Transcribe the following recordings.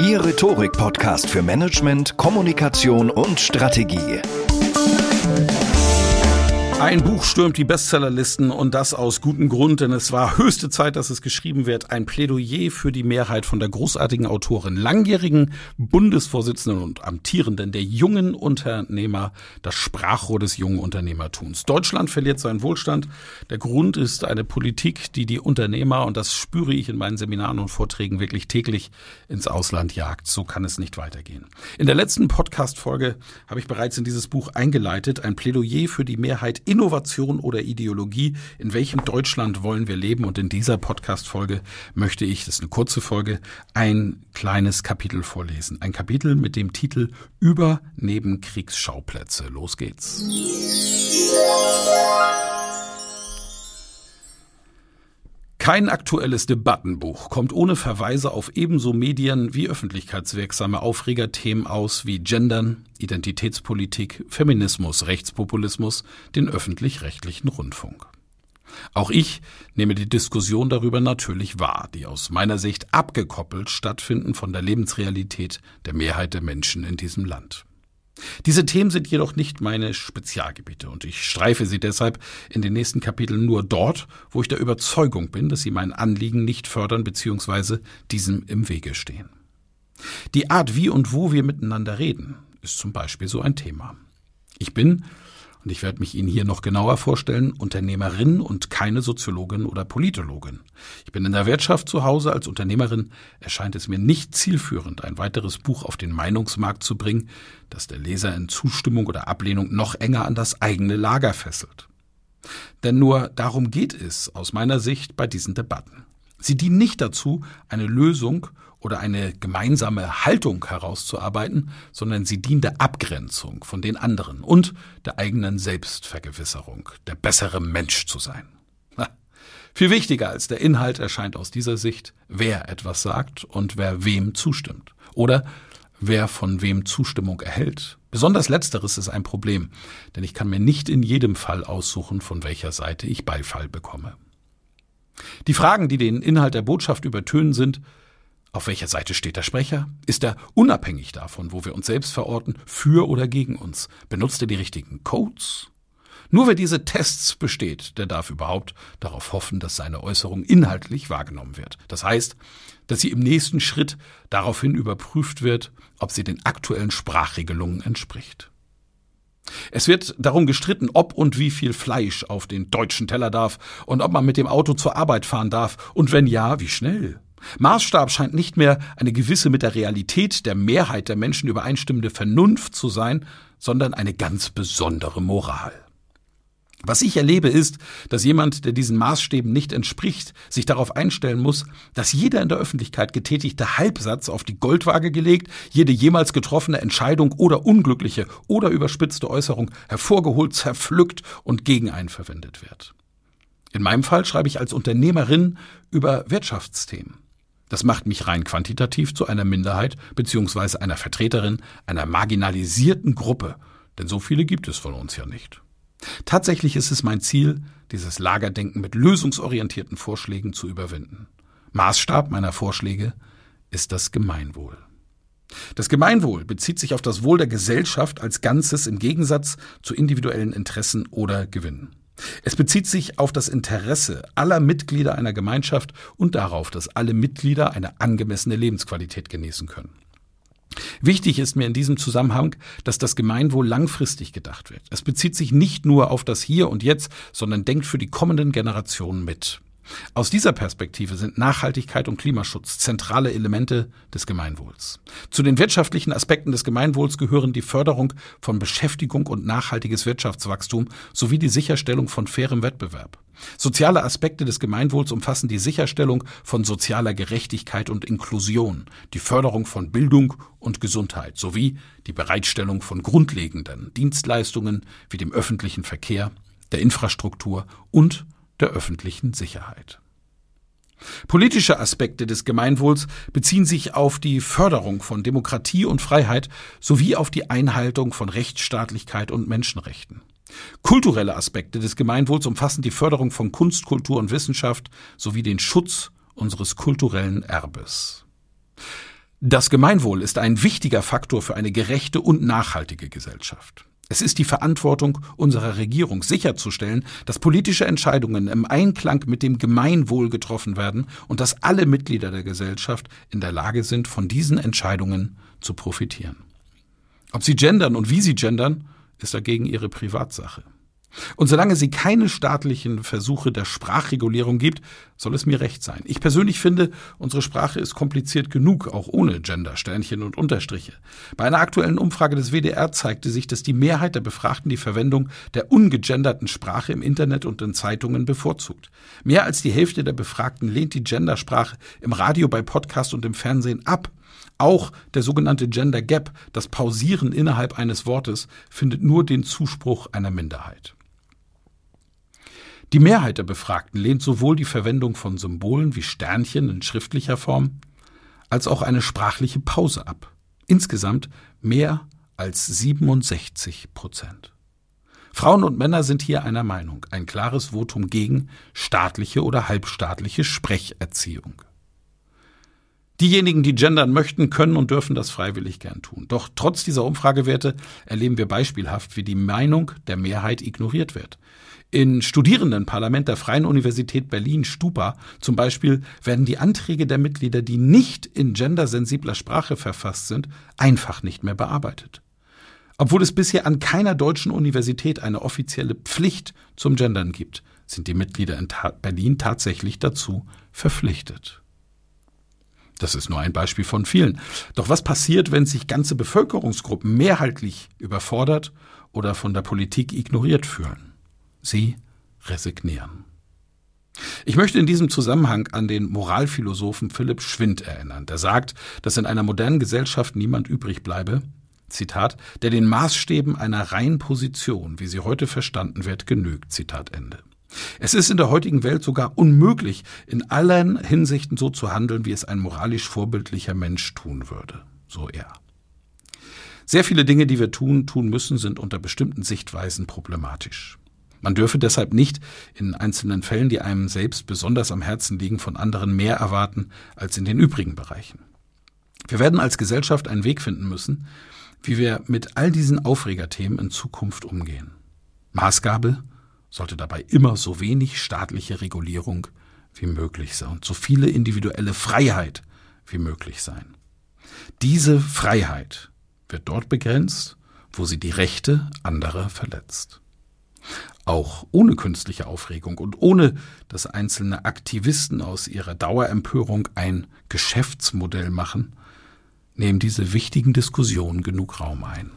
Ihr Rhetorik-Podcast für Management, Kommunikation und Strategie. Ein Buch stürmt die Bestsellerlisten und das aus gutem Grund, denn es war höchste Zeit, dass es geschrieben wird. Ein Plädoyer für die Mehrheit von der großartigen Autorin, langjährigen Bundesvorsitzenden und amtierenden der jungen Unternehmer, das Sprachrohr des jungen Unternehmertums. Deutschland verliert seinen Wohlstand. Der Grund ist eine Politik, die die Unternehmer, und das spüre ich in meinen Seminaren und Vorträgen wirklich täglich, ins Ausland jagt. So kann es nicht weitergehen. In der letzten Podcast-Folge habe ich bereits in dieses Buch eingeleitet, ein Plädoyer für die Mehrheit Innovation oder Ideologie, in welchem Deutschland wollen wir leben? Und in dieser Podcast-Folge möchte ich, das ist eine kurze Folge, ein kleines Kapitel vorlesen. Ein Kapitel mit dem Titel Über Nebenkriegsschauplätze. Los geht's. Kein aktuelles Debattenbuch kommt ohne Verweise auf ebenso medien- wie öffentlichkeitswirksame Aufregerthemen aus wie Gendern, Identitätspolitik, Feminismus, Rechtspopulismus, den öffentlich-rechtlichen Rundfunk. Auch ich nehme die Diskussion darüber natürlich wahr, die aus meiner Sicht abgekoppelt stattfinden von der Lebensrealität der Mehrheit der Menschen in diesem Land. Diese Themen sind jedoch nicht meine Spezialgebiete und ich streife sie deshalb in den nächsten Kapiteln nur dort, wo ich der Überzeugung bin, dass sie mein Anliegen nicht fördern bzw. diesem im Wege stehen. Die Art, wie und wo wir miteinander reden, ist zum Beispiel so ein Thema. Ich bin und ich werde mich Ihnen hier noch genauer vorstellen, Unternehmerin und keine Soziologin oder Politologin. Ich bin in der Wirtschaft zu Hause. Als Unternehmerin erscheint es mir nicht zielführend, ein weiteres Buch auf den Meinungsmarkt zu bringen, das der Leser in Zustimmung oder Ablehnung noch enger an das eigene Lager fesselt. Denn nur darum geht es aus meiner Sicht bei diesen Debatten. Sie dienen nicht dazu, eine Lösung oder eine gemeinsame Haltung herauszuarbeiten, sondern sie dient der Abgrenzung von den anderen und der eigenen Selbstvergewisserung, der bessere Mensch zu sein. Na, viel wichtiger als der Inhalt erscheint aus dieser Sicht, wer etwas sagt und wer wem zustimmt. Oder wer von wem Zustimmung erhält. Besonders letzteres ist ein Problem, denn ich kann mir nicht in jedem Fall aussuchen, von welcher Seite ich Beifall bekomme. Die Fragen, die den Inhalt der Botschaft übertönen, sind, auf welcher Seite steht der Sprecher? Ist er unabhängig davon, wo wir uns selbst verorten, für oder gegen uns? Benutzt er die richtigen Codes? Nur wer diese Tests besteht, der darf überhaupt darauf hoffen, dass seine Äußerung inhaltlich wahrgenommen wird. Das heißt, dass sie im nächsten Schritt daraufhin überprüft wird, ob sie den aktuellen Sprachregelungen entspricht. Es wird darum gestritten, ob und wie viel Fleisch auf den deutschen Teller darf und ob man mit dem Auto zur Arbeit fahren darf und wenn ja, wie schnell. Maßstab scheint nicht mehr eine gewisse mit der Realität der Mehrheit der Menschen übereinstimmende Vernunft zu sein, sondern eine ganz besondere Moral. Was ich erlebe ist, dass jemand, der diesen Maßstäben nicht entspricht, sich darauf einstellen muss, dass jeder in der Öffentlichkeit getätigte Halbsatz auf die Goldwaage gelegt, jede jemals getroffene Entscheidung oder unglückliche oder überspitzte Äußerung hervorgeholt, zerpflückt und gegen einen verwendet wird. In meinem Fall schreibe ich als Unternehmerin über Wirtschaftsthemen. Das macht mich rein quantitativ zu einer Minderheit bzw. einer Vertreterin einer marginalisierten Gruppe, denn so viele gibt es von uns ja nicht. Tatsächlich ist es mein Ziel, dieses Lagerdenken mit lösungsorientierten Vorschlägen zu überwinden. Maßstab meiner Vorschläge ist das Gemeinwohl. Das Gemeinwohl bezieht sich auf das Wohl der Gesellschaft als Ganzes im Gegensatz zu individuellen Interessen oder Gewinnen. Es bezieht sich auf das Interesse aller Mitglieder einer Gemeinschaft und darauf, dass alle Mitglieder eine angemessene Lebensqualität genießen können. Wichtig ist mir in diesem Zusammenhang, dass das Gemeinwohl langfristig gedacht wird. Es bezieht sich nicht nur auf das Hier und Jetzt, sondern denkt für die kommenden Generationen mit. Aus dieser Perspektive sind Nachhaltigkeit und Klimaschutz zentrale Elemente des Gemeinwohls. Zu den wirtschaftlichen Aspekten des Gemeinwohls gehören die Förderung von Beschäftigung und nachhaltiges Wirtschaftswachstum sowie die Sicherstellung von fairem Wettbewerb. Soziale Aspekte des Gemeinwohls umfassen die Sicherstellung von sozialer Gerechtigkeit und Inklusion, die Förderung von Bildung und Gesundheit sowie die Bereitstellung von grundlegenden Dienstleistungen wie dem öffentlichen Verkehr, der Infrastruktur und der öffentlichen Sicherheit. Politische Aspekte des Gemeinwohls beziehen sich auf die Förderung von Demokratie und Freiheit sowie auf die Einhaltung von Rechtsstaatlichkeit und Menschenrechten. Kulturelle Aspekte des Gemeinwohls umfassen die Förderung von Kunst, Kultur und Wissenschaft sowie den Schutz unseres kulturellen Erbes. Das Gemeinwohl ist ein wichtiger Faktor für eine gerechte und nachhaltige Gesellschaft. Es ist die Verantwortung unserer Regierung sicherzustellen, dass politische Entscheidungen im Einklang mit dem Gemeinwohl getroffen werden und dass alle Mitglieder der Gesellschaft in der Lage sind, von diesen Entscheidungen zu profitieren. Ob sie gendern und wie sie gendern, ist dagegen ihre Privatsache. Und solange sie keine staatlichen Versuche der Sprachregulierung gibt, soll es mir recht sein. Ich persönlich finde, unsere Sprache ist kompliziert genug, auch ohne Gender, Sternchen und Unterstriche. Bei einer aktuellen Umfrage des WDR zeigte sich, dass die Mehrheit der Befragten die Verwendung der ungegenderten Sprache im Internet und in Zeitungen bevorzugt. Mehr als die Hälfte der Befragten lehnt die Gendersprache im Radio, bei Podcast und im Fernsehen ab. Auch der sogenannte Gender Gap, das Pausieren innerhalb eines Wortes, findet nur den Zuspruch einer Minderheit. Die Mehrheit der Befragten lehnt sowohl die Verwendung von Symbolen wie Sternchen in schriftlicher Form als auch eine sprachliche Pause ab. Insgesamt mehr als 67 Prozent. Frauen und Männer sind hier einer Meinung. Ein klares Votum gegen staatliche oder halbstaatliche Sprecherziehung. Diejenigen, die gendern möchten, können und dürfen das freiwillig gern tun. Doch trotz dieser Umfragewerte erleben wir beispielhaft, wie die Meinung der Mehrheit ignoriert wird. In Studierendenparlament der Freien Universität Berlin Stupa zum Beispiel werden die Anträge der Mitglieder, die nicht in gendersensibler Sprache verfasst sind, einfach nicht mehr bearbeitet. Obwohl es bisher an keiner deutschen Universität eine offizielle Pflicht zum Gendern gibt, sind die Mitglieder in Ta Berlin tatsächlich dazu verpflichtet. Das ist nur ein Beispiel von vielen. Doch was passiert, wenn sich ganze Bevölkerungsgruppen mehrheitlich überfordert oder von der Politik ignoriert fühlen? Sie resignieren. Ich möchte in diesem Zusammenhang an den Moralphilosophen Philipp Schwind erinnern, der sagt, dass in einer modernen Gesellschaft niemand übrig bleibe, Zitat, der den Maßstäben einer reinen Position, wie sie heute verstanden wird, genügt. Zitat Ende. Es ist in der heutigen Welt sogar unmöglich, in allen Hinsichten so zu handeln, wie es ein moralisch vorbildlicher Mensch tun würde. So er. Sehr viele Dinge, die wir tun, tun müssen, sind unter bestimmten Sichtweisen problematisch. Man dürfe deshalb nicht in einzelnen Fällen, die einem selbst besonders am Herzen liegen, von anderen mehr erwarten als in den übrigen Bereichen. Wir werden als Gesellschaft einen Weg finden müssen, wie wir mit all diesen Aufregerthemen in Zukunft umgehen. Maßgabe sollte dabei immer so wenig staatliche Regulierung wie möglich sein und so viele individuelle Freiheit wie möglich sein. Diese Freiheit wird dort begrenzt, wo sie die Rechte anderer verletzt auch ohne künstliche Aufregung und ohne dass einzelne Aktivisten aus ihrer Dauerempörung ein Geschäftsmodell machen, nehmen diese wichtigen Diskussionen genug Raum ein.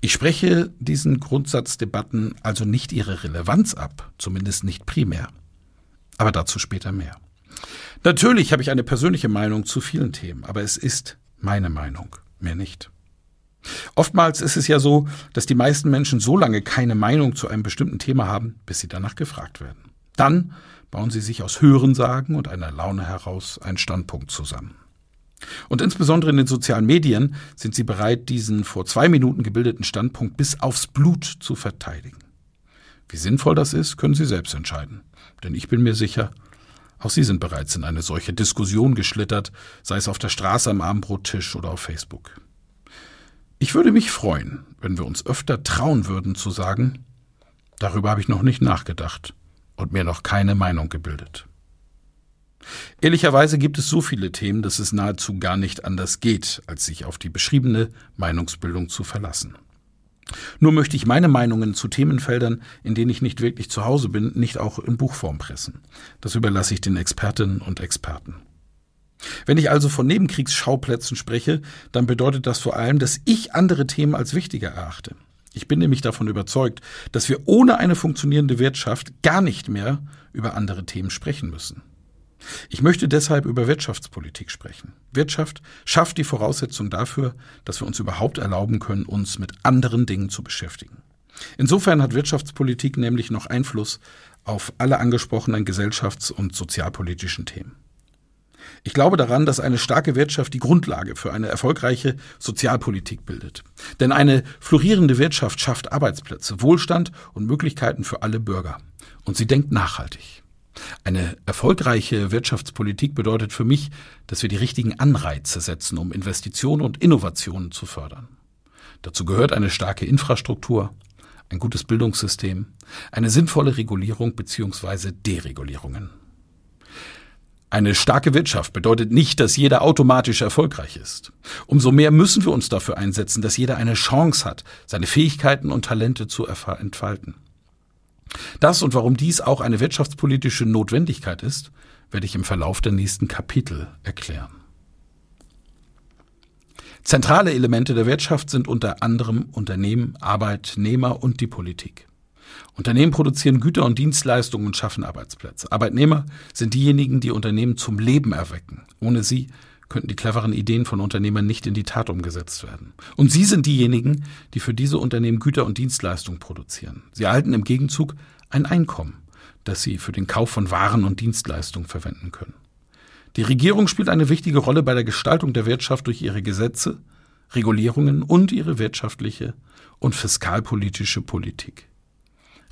Ich spreche diesen Grundsatzdebatten also nicht ihre Relevanz ab, zumindest nicht primär. Aber dazu später mehr. Natürlich habe ich eine persönliche Meinung zu vielen Themen, aber es ist meine Meinung, mehr nicht. Oftmals ist es ja so, dass die meisten Menschen so lange keine Meinung zu einem bestimmten Thema haben, bis sie danach gefragt werden. Dann bauen sie sich aus Hörensagen und einer Laune heraus einen Standpunkt zusammen. Und insbesondere in den sozialen Medien sind sie bereit, diesen vor zwei Minuten gebildeten Standpunkt bis aufs Blut zu verteidigen. Wie sinnvoll das ist, können Sie selbst entscheiden. Denn ich bin mir sicher, auch Sie sind bereits in eine solche Diskussion geschlittert, sei es auf der Straße am Abendbrottisch oder auf Facebook. Ich würde mich freuen, wenn wir uns öfter trauen würden zu sagen, darüber habe ich noch nicht nachgedacht und mir noch keine Meinung gebildet. Ehrlicherweise gibt es so viele Themen, dass es nahezu gar nicht anders geht, als sich auf die beschriebene Meinungsbildung zu verlassen. Nur möchte ich meine Meinungen zu Themenfeldern, in denen ich nicht wirklich zu Hause bin, nicht auch in Buchform pressen. Das überlasse ich den Expertinnen und Experten. Wenn ich also von Nebenkriegsschauplätzen spreche, dann bedeutet das vor allem, dass ich andere Themen als wichtiger erachte. Ich bin nämlich davon überzeugt, dass wir ohne eine funktionierende Wirtschaft gar nicht mehr über andere Themen sprechen müssen. Ich möchte deshalb über Wirtschaftspolitik sprechen. Wirtschaft schafft die Voraussetzung dafür, dass wir uns überhaupt erlauben können, uns mit anderen Dingen zu beschäftigen. Insofern hat Wirtschaftspolitik nämlich noch Einfluss auf alle angesprochenen gesellschafts- und sozialpolitischen Themen. Ich glaube daran, dass eine starke Wirtschaft die Grundlage für eine erfolgreiche Sozialpolitik bildet. Denn eine florierende Wirtschaft schafft Arbeitsplätze, Wohlstand und Möglichkeiten für alle Bürger. Und sie denkt nachhaltig. Eine erfolgreiche Wirtschaftspolitik bedeutet für mich, dass wir die richtigen Anreize setzen, um Investitionen und Innovationen zu fördern. Dazu gehört eine starke Infrastruktur, ein gutes Bildungssystem, eine sinnvolle Regulierung bzw. Deregulierungen. Eine starke Wirtschaft bedeutet nicht, dass jeder automatisch erfolgreich ist. Umso mehr müssen wir uns dafür einsetzen, dass jeder eine Chance hat, seine Fähigkeiten und Talente zu entfalten. Das und warum dies auch eine wirtschaftspolitische Notwendigkeit ist, werde ich im Verlauf der nächsten Kapitel erklären. Zentrale Elemente der Wirtschaft sind unter anderem Unternehmen, Arbeitnehmer und die Politik. Unternehmen produzieren Güter und Dienstleistungen und schaffen Arbeitsplätze. Arbeitnehmer sind diejenigen, die Unternehmen zum Leben erwecken. Ohne sie könnten die cleveren Ideen von Unternehmern nicht in die Tat umgesetzt werden. Und Sie sind diejenigen, die für diese Unternehmen Güter und Dienstleistungen produzieren. Sie erhalten im Gegenzug ein Einkommen, das Sie für den Kauf von Waren und Dienstleistungen verwenden können. Die Regierung spielt eine wichtige Rolle bei der Gestaltung der Wirtschaft durch ihre Gesetze, Regulierungen und ihre wirtschaftliche und fiskalpolitische Politik.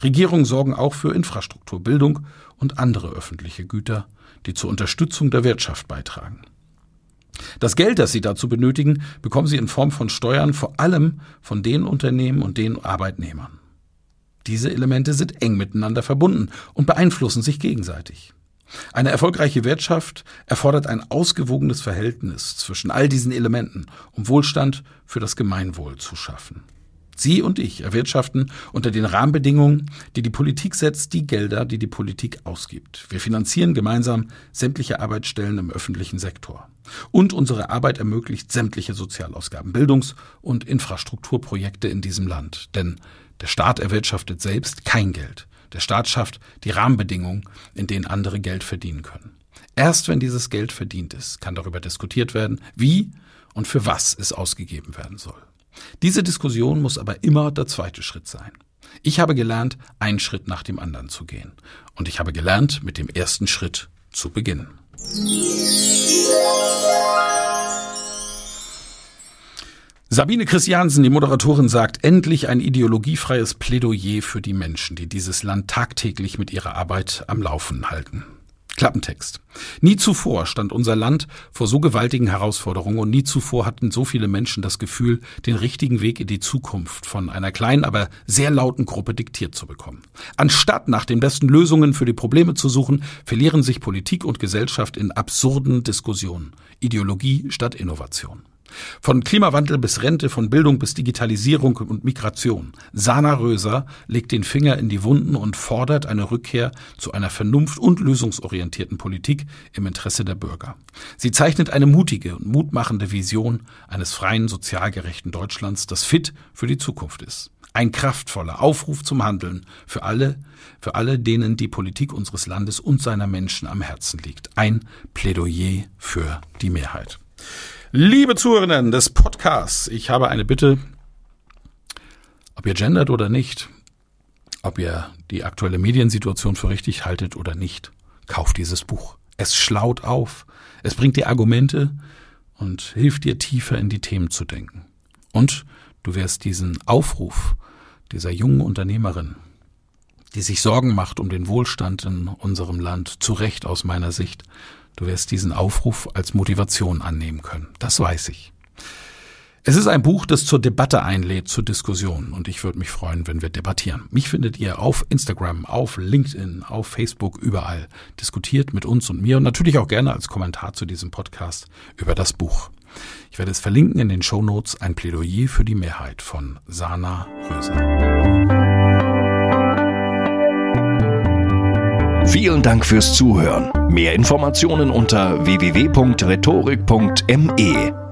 Regierungen sorgen auch für Infrastruktur, Bildung und andere öffentliche Güter, die zur Unterstützung der Wirtschaft beitragen. Das Geld, das sie dazu benötigen, bekommen sie in Form von Steuern vor allem von den Unternehmen und den Arbeitnehmern. Diese Elemente sind eng miteinander verbunden und beeinflussen sich gegenseitig. Eine erfolgreiche Wirtschaft erfordert ein ausgewogenes Verhältnis zwischen all diesen Elementen, um Wohlstand für das Gemeinwohl zu schaffen. Sie und ich erwirtschaften unter den Rahmenbedingungen, die die Politik setzt, die Gelder, die die Politik ausgibt. Wir finanzieren gemeinsam sämtliche Arbeitsstellen im öffentlichen Sektor. Und unsere Arbeit ermöglicht sämtliche Sozialausgaben, Bildungs- und Infrastrukturprojekte in diesem Land. Denn der Staat erwirtschaftet selbst kein Geld. Der Staat schafft die Rahmenbedingungen, in denen andere Geld verdienen können. Erst wenn dieses Geld verdient ist, kann darüber diskutiert werden, wie und für was es ausgegeben werden soll. Diese Diskussion muss aber immer der zweite Schritt sein. Ich habe gelernt, einen Schritt nach dem anderen zu gehen. Und ich habe gelernt, mit dem ersten Schritt zu beginnen. Sabine Christiansen, die Moderatorin, sagt endlich ein ideologiefreies Plädoyer für die Menschen, die dieses Land tagtäglich mit ihrer Arbeit am Laufen halten. Klappentext. Nie zuvor stand unser Land vor so gewaltigen Herausforderungen und nie zuvor hatten so viele Menschen das Gefühl, den richtigen Weg in die Zukunft von einer kleinen, aber sehr lauten Gruppe diktiert zu bekommen. Anstatt nach den besten Lösungen für die Probleme zu suchen, verlieren sich Politik und Gesellschaft in absurden Diskussionen. Ideologie statt Innovation. Von Klimawandel bis Rente, von Bildung bis Digitalisierung und Migration. Sana Röser legt den Finger in die Wunden und fordert eine Rückkehr zu einer vernunft- und lösungsorientierten Politik im Interesse der Bürger. Sie zeichnet eine mutige und mutmachende Vision eines freien, sozial gerechten Deutschlands, das fit für die Zukunft ist. Ein kraftvoller Aufruf zum Handeln für alle, für alle, denen die Politik unseres Landes und seiner Menschen am Herzen liegt. Ein Plädoyer für die Mehrheit. Liebe Zuhörerinnen des Podcasts, ich habe eine Bitte, ob ihr gendert oder nicht, ob ihr die aktuelle Mediensituation für richtig haltet oder nicht, kauft dieses Buch. Es schlaut auf, es bringt dir Argumente und hilft dir tiefer in die Themen zu denken. Und du wirst diesen Aufruf dieser jungen Unternehmerin, die sich Sorgen macht um den Wohlstand in unserem Land, zu Recht aus meiner Sicht. Du wirst diesen Aufruf als Motivation annehmen können. Das weiß ich. Es ist ein Buch, das zur Debatte einlädt, zur Diskussion. Und ich würde mich freuen, wenn wir debattieren. Mich findet ihr auf Instagram, auf LinkedIn, auf Facebook, überall. Diskutiert mit uns und mir und natürlich auch gerne als Kommentar zu diesem Podcast über das Buch. Ich werde es verlinken in den Show Notes ein Plädoyer für die Mehrheit von Sana Röser. Vielen Dank fürs Zuhören. Mehr Informationen unter www.rhetorik.me.